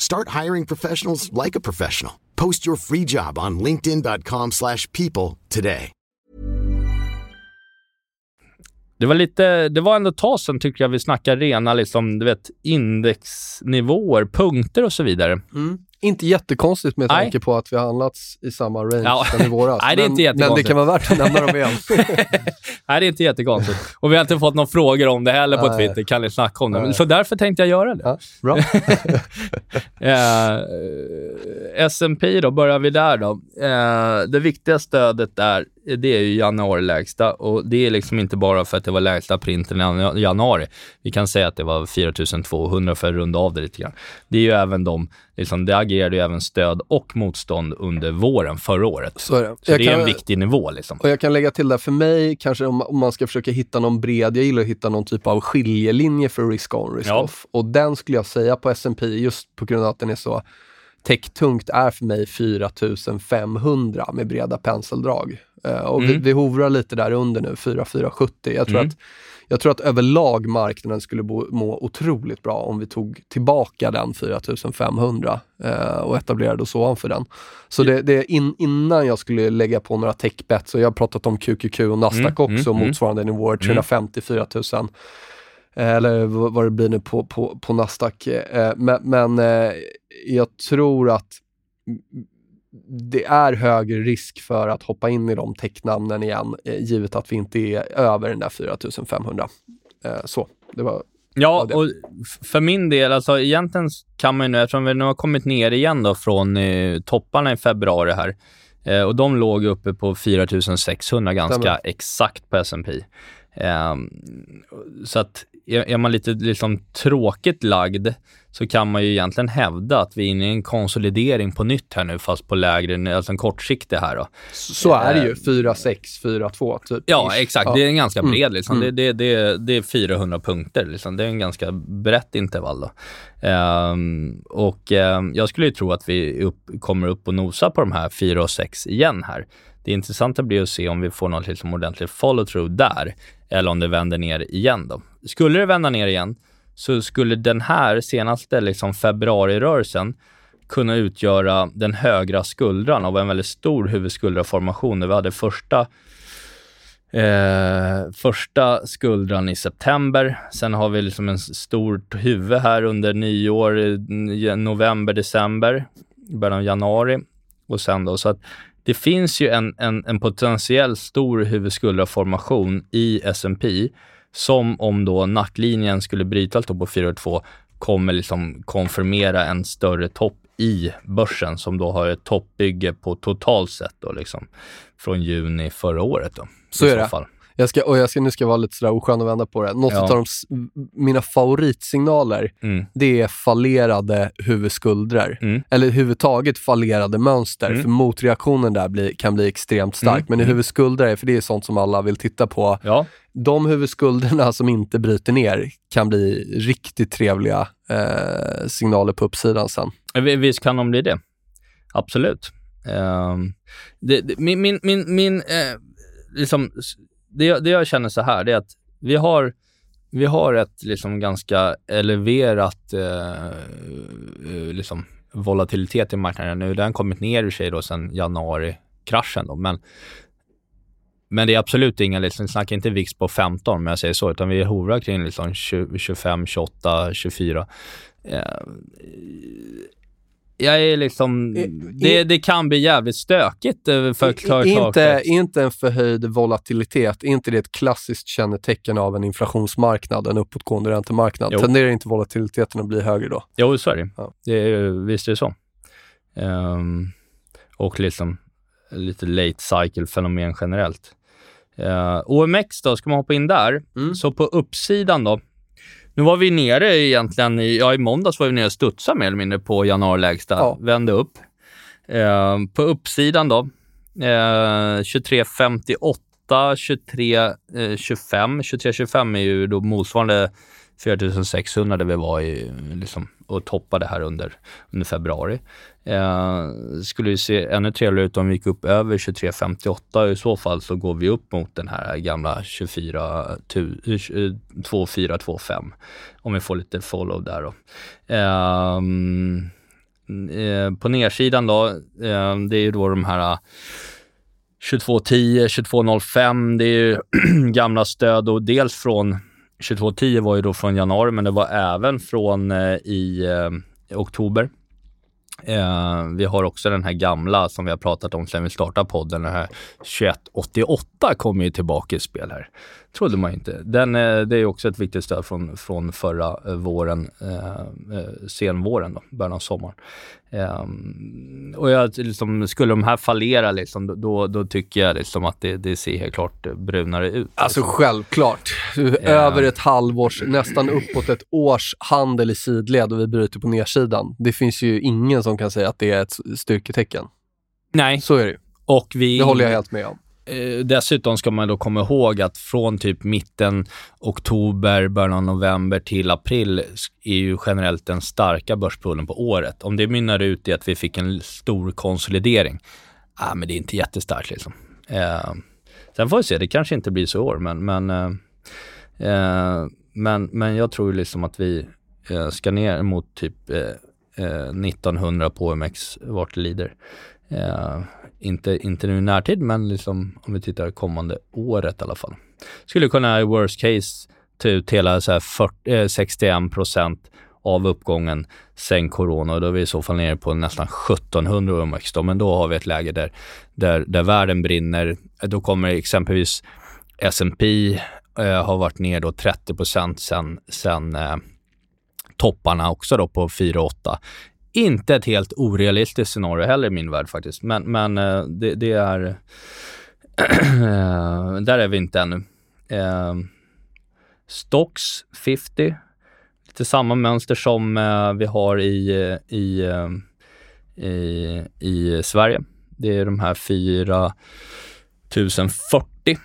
Start hiring professionals like a professional. Post your free job on linkedin.com/people today. Det var lite det var ändå ett tag sedan tycker jag vi snackade rena liksom, du vet indexnivåer, punkter och så vidare. Mm. Inte jättekonstigt med tanke Nej. på att vi har handlats i samma range ja. som i våras. Nej, det är inte men, men det kan vara värt att nämna dem igen. Nej, det är inte jättekonstigt. Och vi har inte fått några frågor om det heller på Nej. Twitter. Kan ni snacka om det? Men, så därför tänkte jag göra det. Ja, bra. eh, S&P då, börjar vi där då. Eh, det viktiga stödet där, det är ju januari-lägsta och det är liksom inte bara för att det var lägsta printen i januari. Vi kan säga att det var 4200 för att runda av det lite grann. Det är ju även de, liksom, det agerade ju även stöd och motstånd under våren förra året. Så är det. Så det är kan, en viktig nivå. Liksom. Och jag kan lägga till där, för mig, kanske om, om, man ska försöka hitta någon bred, jag gillar att hitta någon typ av skiljelinje för risk-on, risk-off. Ja. Och den skulle jag säga på S&P just på grund av att den är så Techtungt är för mig 4500 med breda penseldrag. Uh, och mm. vi, vi hovrar lite där under nu, 4470. Jag tror, mm. att, jag tror att överlag marknaden skulle bo, må otroligt bra om vi tog tillbaka den 4500 uh, eh, och etablerade oss ovanför den. Så det, det in, innan jag skulle lägga på några techbets, och jag har pratat om QQQ och Nasdaq mm. också, mm. motsvarande nivåer, 350-4000 mm. eh, eller vad det blir nu på, på, på Nasdaq. Men, men jag tror att det är högre risk för att hoppa in i de tecknamnen igen, eh, givet att vi inte är över den där 4500. Eh, så, det var Ja, och för min del, alltså egentligen kan man ju nu, eftersom vi nu har kommit ner igen då från eh, topparna i februari här, eh, och de låg uppe på 4600 ganska Stämmer. exakt på S&P. Eh, så att är man lite liksom tråkigt lagd så kan man ju egentligen hävda att vi är inne i en konsolidering på nytt här nu, fast på lägre, alltså en kortsiktig här då. Så är det ju, 4-6, 4-2 typ. Ja, exakt. Ja. Det är en ganska mm. bred liksom. Mm. Det, det, det, det är 400 punkter liksom. Det är en ganska brett intervall då. Um, och um, jag skulle ju tro att vi upp, kommer upp och nosa på de här 4 och 6 igen här. Det intressanta blir att se om vi får något liksom ordentligt follow-through där, eller om det vänder ner igen då. Skulle det vända ner igen, så skulle den här senaste liksom februarirörelsen kunna utgöra den högra skuldran av en väldigt stor huvudskuldraformation. Vi hade första Eh, första skuldran i september. Sen har vi liksom en stort huvud här under nyår, november, december, början av januari och sen då. Så att det finns ju en, en, en potentiell stor huvudskuldraformation i S&P som om då nacklinjen skulle brytas på 4,2 kommer liksom konfirmera en större topp i börsen som då har ett toppbygge på totalt sett då liksom från juni förra året då. Så är det. Fall. Jag ska, och jag ska, nu ska jag vara lite sådär oskön och vända på det. Något ja. av de, mina favoritsignaler, mm. det är fallerade huvudskuldror. Mm. Eller överhuvudtaget fallerade mönster, mm. för motreaktionen där blir, kan bli extremt stark. Mm. Men i mm. huvudskuldror, för det är sånt som alla vill titta på. Ja. De huvudskulderna som inte bryter ner kan bli riktigt trevliga eh, signaler på uppsidan sen. Visst kan de bli det. Absolut. Um, det, det, min min, min, min eh, liksom det, det jag känner så här, det är att vi har vi har ett liksom ganska eleverat eh, eh, liksom volatilitet i marknaden nu. Den har kommit ner i sig då sedan januari-kraschen då, men men det är absolut inga, liksom, snackar inte VIX på 15 om jag säger så, utan vi hovrar kring liksom 20, 25, 28, 24. Eh, jag är liksom... Det, det kan bli jävligt stökigt eh, för klar inte, inte en förhöjd volatilitet, inte det ett klassiskt kännetecken av en inflationsmarknad, en uppåtgående räntemarknad? Jo. Tenderar inte volatiliteten att bli högre då? Jo, så är det. Ja. det är, visst är det så. Um, och liksom lite late cycle-fenomen generellt. Uh, OMX då, ska man hoppa in där? Mm. Så på uppsidan då, nu var vi nere egentligen, i, ja i måndags var vi nere och studsade mer eller mindre på januarilägsta, ja. vände upp. Eh, på uppsidan då, eh, 23,58, 23,25. 23,25 är ju då motsvarande 4600 där vi var i, liksom, och toppade här under, under februari. Eh, skulle ju se ännu trevligare ut om vi gick upp över 23,58. I så fall så går vi upp mot den här gamla 24, 2425 eh, om vi får lite follow där då. Eh, eh på nedsidan då, eh, det är ju då de här 2210, 2205, det är ju gamla stöd och dels från 2210 var ju då från januari, men det var även från eh, i eh, oktober. Eh, vi har också den här gamla som vi har pratat om sedan vi startade podden, den här 2188 kommer ju tillbaka i spel här. Trodde man inte. Den, eh, det är också ett viktigt stöd från, från förra eh, våren, eh, eh, senvåren då, början av sommaren. Um, och jag, liksom, skulle de här fallera, liksom, då, då tycker jag liksom att det, det ser helt klart brunare ut. Alltså liksom. självklart. Över ett halvårs, nästan uppåt ett års handel i sidled och vi bryter på nedsidan. Det finns ju ingen som kan säga att det är ett styrketecken. Nej. Så är det ju. Och vi, det håller jag helt med om. Eh, dessutom ska man då komma ihåg att från typ mitten oktober, början av november till april är ju generellt den starka börspullen på året. Om det mynnar ut i att vi fick en stor konsolidering, ah, men det är inte jättestarkt liksom. Eh, sen får vi se, det kanske inte blir så i år, men, men, eh, eh men, men jag tror liksom att vi eh, ska ner mot typ 1900 eh, eh på OMX vart det lider. Eh, inte, inte nu i närtid, men liksom, om vi tittar kommande året i alla fall. Skulle kunna i worst case ta ut hela så här 40, eh, 61 procent av uppgången sen corona och då är vi i så fall nere på nästan 1700 OMX då, men då har vi ett läge där, där, där världen brinner. Då kommer exempelvis S&P eh, har varit ner då 30 procent sen, sen eh, topparna också då på 4,8. Inte ett helt orealistiskt scenario heller i min värld faktiskt, men, men eh, det, det är... Eh, där är vi inte ännu. Eh, Stocks 50, lite samma mönster som eh, vi har i, i, i, i Sverige. Det är de här 4040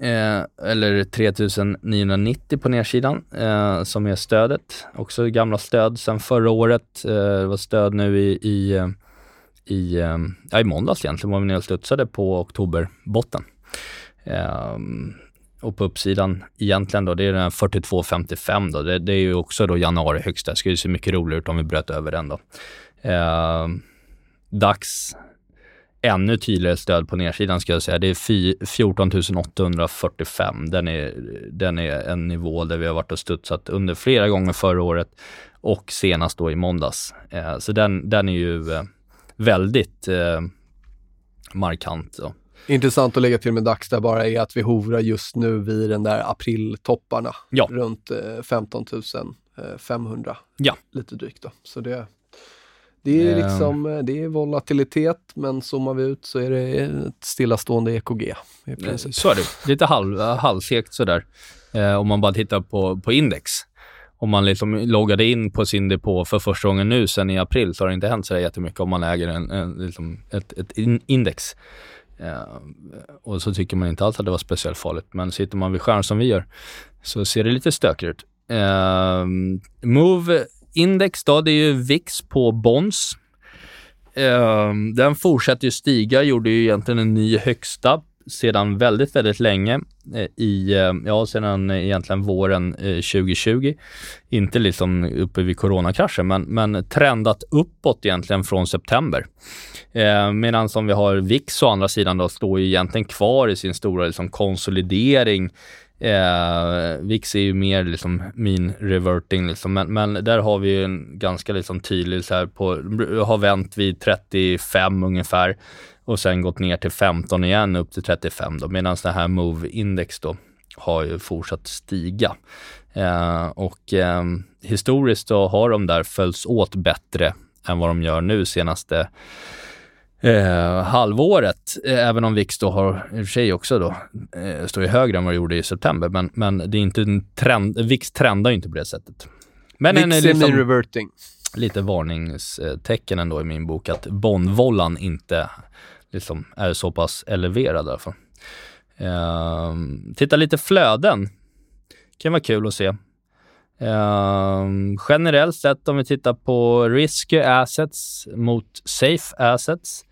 eh, eller 3990 på nedsidan eh, som är stödet. Också gamla stöd sedan förra året. Eh, det var stöd nu i, i, eh, i, eh, ja, i måndags egentligen var vi nere och studsade på oktoberbotten. Eh, och på uppsidan egentligen då, det är den 42,55 då. Det, det, är ju också då januari högsta. Det skulle se mycket roligare ut om vi bröt över den då. Eh, DAX ännu tydligare stöd på nedsidan ska jag säga. Det är 14 845. Den är, den är en nivå där vi har varit och studsat under flera gånger förra året och senast då i måndags. Eh, så den, den är ju eh, väldigt eh, markant. Då. Intressant att lägga till med DAX där bara är att vi hovrar just nu vid den där apriltopparna. Ja. Runt eh, 15 500. Ja. Lite drygt då. Så det det är ehm. liksom, eh, det är volatilitet, men zoomar vi ut så är det ett stillastående EKG. I princip. Så är det. Lite halv, halvsekt sådär. Eh, om man bara tittar på, på index. Om man liksom loggade in på sin depå för första gången nu sen i april så har det inte hänt så jättemycket om man äger en, en liksom ett, ett index. Eh, och så tycker man inte alls att det var speciellt farligt. Men sitter man vid skärm som vi gör så ser det lite stökigare ut. Eh, Move index då, det är ju VIX på bonds. Ehm, den fortsätter ju stiga, gjorde ju egentligen en ny högsta sedan väldigt, väldigt länge eh, i, eh, ja, sedan egentligen våren eh, 2020. Inte liksom uppe vid coronakraschen, men, men trendat uppåt egentligen från september. Eh, Medan som vi har VIX å andra sidan då står ju egentligen kvar i sin stora liksom, konsolidering Eh, VIX är ju mer liksom mean reverting, liksom. men, men där har vi ju en ganska liksom tydlig, så här på, har vänt vid 35 ungefär och sen gått ner till 15 igen upp till 35 då, medan det här Move-index då har ju fortsatt stiga. Eh, och eh, historiskt då har de där följts åt bättre än vad de gör nu senaste eh, halvåret. Eh, även om VIX då har, i och för sig också då, eh, står ju högre än vad det gjorde i september. Men, men det är inte en trend, VIX trendar ju inte på det sättet. Men VIX en, är liksom, reverting. Lite varningstecken ändå i min bok att bondvollan inte liksom är så pass eleverad i alla fall. Eh, titta lite flöden. Kan vara kul att se. Uh, generellt sett om vi tittar på risky assets mot safe assets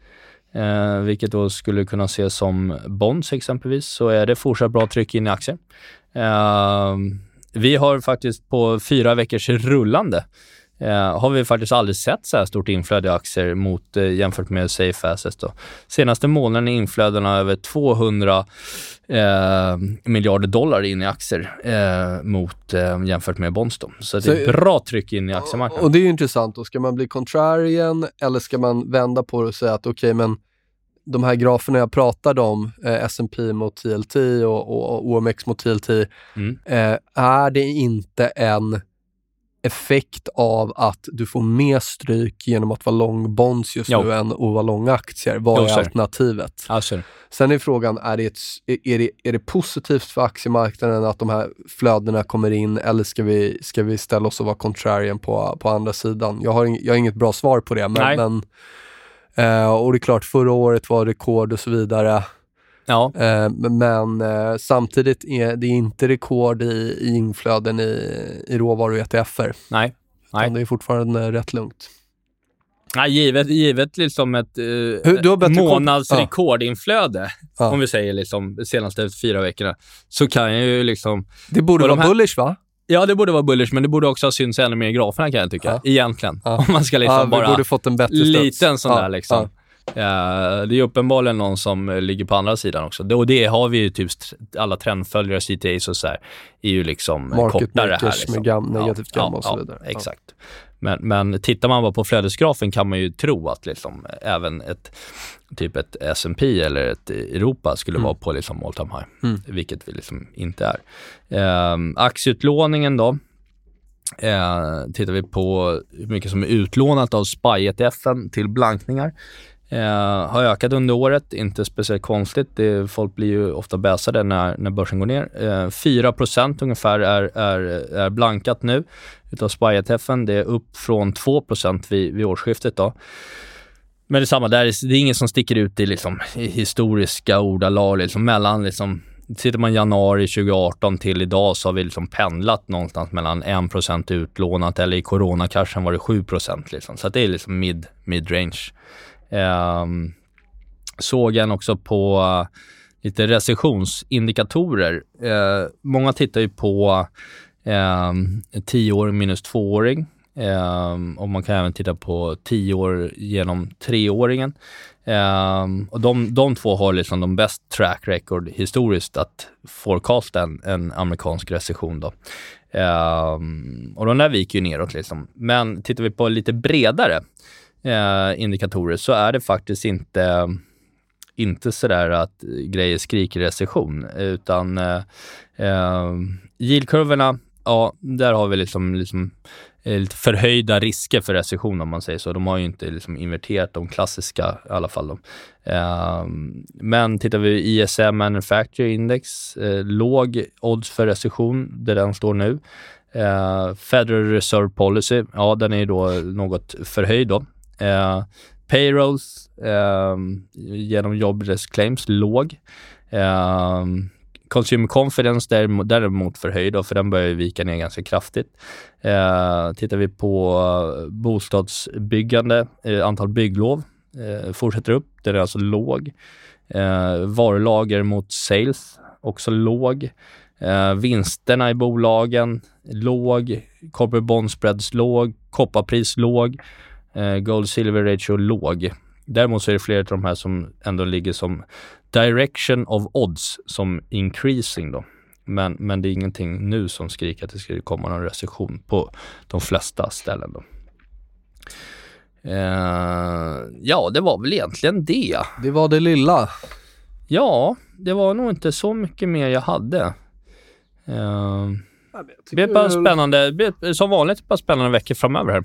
eh, vilket då skulle kunna ses som bonds exempelvis, så är det fortsatt bra tryck in i aktier. Eh, vi har faktiskt på fyra veckors rullande eh, har vi faktiskt aldrig sett så här stort inflöde i aktier mot, eh, jämfört med safe assets. Då. Senaste månaden är inflödena över 200 eh, miljarder dollar in i aktier eh, mot, eh, jämfört med bonds. Då. Så, så det är bra tryck in i aktiemarknaden. Och det är ju intressant. Då. Ska man bli contrarian eller ska man vända på det och säga att okej, okay, men de här graferna jag pratade om, eh, S&P mot TLT och, och, och OMX mot TLT, mm. eh, är det inte en effekt av att du får mer stryk genom att vara lång bonds just jo. nu än att vara lång aktier? Vad jo, är alternativet? Alltså. Sen är frågan, är det, ett, är, det, är det positivt för aktiemarknaden att de här flödena kommer in eller ska vi, ska vi ställa oss och vara contrarian på, på andra sidan? Jag har, jag har inget bra svar på det, men, men eh, och det är klart, förra året var rekord och så vidare. Ja. Eh, men eh, samtidigt är det inte rekord i, i inflöden i, i råvaror och ETFer. Nej. Nej. Det är fortfarande rätt lugnt. Nej, givet, givet liksom ett eh, månadsrekordinflöde, ja. om vi säger liksom de senaste fyra veckorna, så kan jag ju liksom... Det borde vara de här, bullish va? Ja, det borde vara bullish, men det borde också ha synts ännu mer i graferna kan jag tycka. Ja. Egentligen. Ja. Om man ska liksom ja, bara... borde fått en bättre Liten sån där liksom. Uh, det är uppenbarligen någon som ligger på andra sidan också. Och det har vi ju typ alla trendföljare, CTAs och så här, är ju liksom Market kortare här. Liksom. med gam, negativt ja, gamma och så vidare. Ja, exakt. Men, men tittar man bara på flödesgrafen kan man ju tro att liksom även ett typ ett S&P eller ett Europa skulle mm. vara på liksom all time high, mm. vilket vi liksom inte är. Uh, aktieutlåningen då, uh, tittar vi på hur mycket som är utlånat av SPY-ETFen till blankningar Eh, har ökat under året, inte speciellt konstigt. Det, folk blir ju ofta bäsade när, när börsen går ner. Eh, 4 ungefär är, är, är blankat nu utav SPY-ETFen. Det är upp från 2 vid, vid årsskiftet. Då. Men det är samma, där, det är inget som sticker ut i, liksom, i historiska ordalag. Liksom, mellan, liksom, Tittar man januari 2018 till idag så har vi liksom pendlat någonstans mellan 1% utlånat eller i coronakraschen var det 7% liksom. Så det är liksom mid, mid-range. Ehm, såg en också på eh, lite recessionsindikatorer. Eh, många tittar ju på eh, 10 år minus 2-åring. Eh, och man kan även titta på 10 år genom 3-åringen. Eh, och de, de två har liksom de bäst track record historiskt att forecasta en, en amerikansk recession. Då. Eh, och de där viker ju neråt. Liksom. Men tittar vi på lite bredare eh, indikatorer så är det faktiskt inte, inte sådär att grejer skriker recession, utan eh, eh, yieldkurvorna, ja, där har vi liksom, liksom eh, lite förhöjda risker för recession om man säger så. De har ju inte liksom inverterat de klassiska i alla fall. Eh, men tittar vi ISM Manufacturing Index, eh, låg odds för recession där den står nu. Eh, Federal Reserve Policy, ja den är ju då något förhöjd då. Eh, payrolls eh, genom jobless claims låg. Eh, Consumer confidence däremot, däremot förhöjd, för den börjar vika ner ganska kraftigt. Eh, tittar vi på bostadsbyggande, eh, antal bygglov, eh, fortsätter upp. Den är alltså låg. Eh, varulager mot sales, också låg. Eh, vinsterna i bolagen, låg. Corporate bond spreads, låg. Kopparpris, låg. Eh, gold silver ratio, låg. Däremot så är det flera av de här som ändå ligger som direction of odds som increasing då. Men, men det är ingenting nu som skriker att det ska komma någon recession på de flesta ställen då. Eh, ja, det var väl egentligen det. Det var det lilla. Ja, det var nog inte så mycket mer jag hade. Eh, det blir par spännande, det blir som vanligt par spännande veckor framöver här.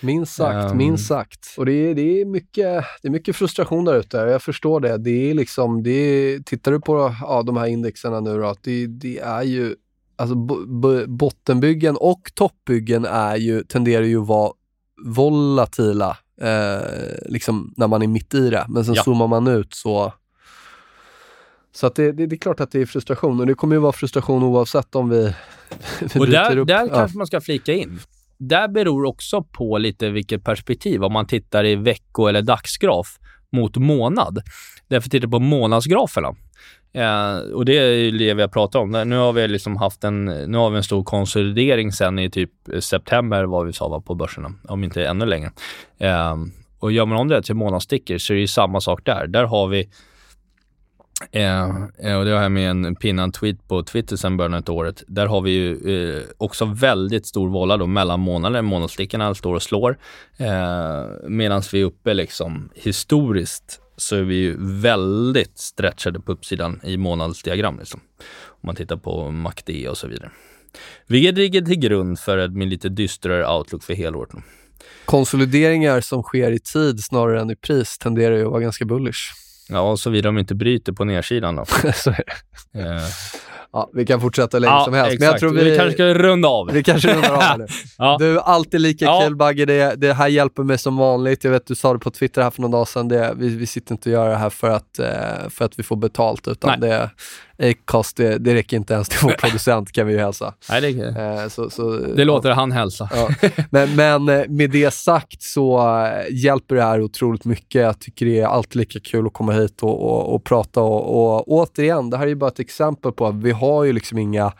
Minst sagt, Ehm. minst sagt. Och det är, det, är mycket, det är mycket frustration där ute. Jag förstår det. Det är liksom, det är, tittar du på ja, de här indexerna nu då, att det, det är ju, alltså bo, bo, bottenbyggen och toppbyggen är ju, tenderar ju att vara volatila, eh, liksom när man är mitt i det. Men sen Ja. zoomar man ut så så att det, det, det är klart att det är frustration och det kommer ju vara frustration oavsett om vi, vi Och där, upp. där ja. kanske man ska flika in. Där beror också på lite vilket perspektiv, om man tittar i vecko eller dagsgraf mot månad. Därför tittar på månadsgraferna. Eh, och det är ju det vi har pratat om. Nu har vi liksom haft en, nu har vi en stor konsolidering sen i typ september, vad vi sa var på börserna, om inte ännu längre. Eh, och gör man om det till månadsstickor så är det ju samma sak där. Där har vi Eh, eh, och det har jag med en pinnad tweet på Twitter sedan början av året. Där har vi ju eh, också väldigt stor volla då mellan månader. Månadsstickorna står och slår. Eh, Medan vi är uppe liksom historiskt så är vi ju väldigt stretchade på uppsidan i månadsdiagram liksom. Om man tittar på MACD och så vidare. Vilket ligger till grund för ett lite dystrare outlook för helåret. Konsolideringar som sker i tid snarare än i pris tenderar ju att vara ganska bullish. Ja, såvida de inte bryter på nedsidan då. Så är det. Eh, Ja, vi kan fortsätta hur länge som helst. Men jag exakt. tror vi, vi kanske ska runda av. vi kanske rundar av nu. Ja. Du, alltid lika Ja. kul Bagge. Det, det här hjälper mig som vanligt. Jag vet du sa det på Twitter här för någon dag sedan. Det, vi, vi sitter inte och gör det här för att, eh, för att vi får betalt, utan Nej. det, Acast, det, det räcker inte ens till vår producent kan vi ju hälsa. Nej, det, Eh, så, så, det låter han hälsa. Ja. Men, men eh, med det sagt så eh, hjälper det här otroligt mycket. Jag tycker det är alltid lika kul att komma hit och, och, och prata. Och, och återigen, det här är ju bara ett exempel på att vi har ju liksom inga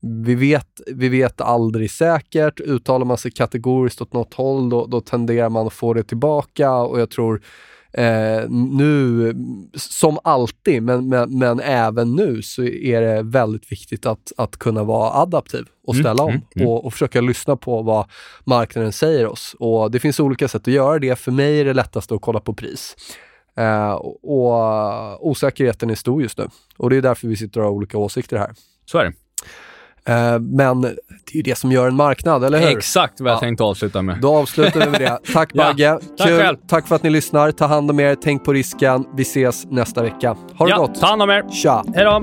vi vet, vi vet aldrig säkert. Uttalar man sig kategoriskt åt något håll, då, då tenderar man att få det tillbaka och jag tror eh, nu, som alltid, men, men, men även nu, så är det väldigt viktigt att, att kunna vara adaptiv och Mm, ställa om mm, mm. Och, och försöka lyssna på vad marknaden säger oss. Och Det finns olika sätt att göra det. För mig är det lättaste att kolla på pris. Eh, och, och osäkerheten är stor just nu. Och det är därför vi sitter och har olika åsikter här. Så är det. Eh, men det är ju det som gör en marknad, eller hur? Exakt vad jag Ja. tänkte avsluta med. Då avslutar vi med det. Tack Ja, Bagge. tack Kul. själv. Tack för att ni lyssnar. Ta hand om er. Tänk på risken. Vi ses nästa vecka. Ha det ja, gott. ta hand om er. Tja! Hej då!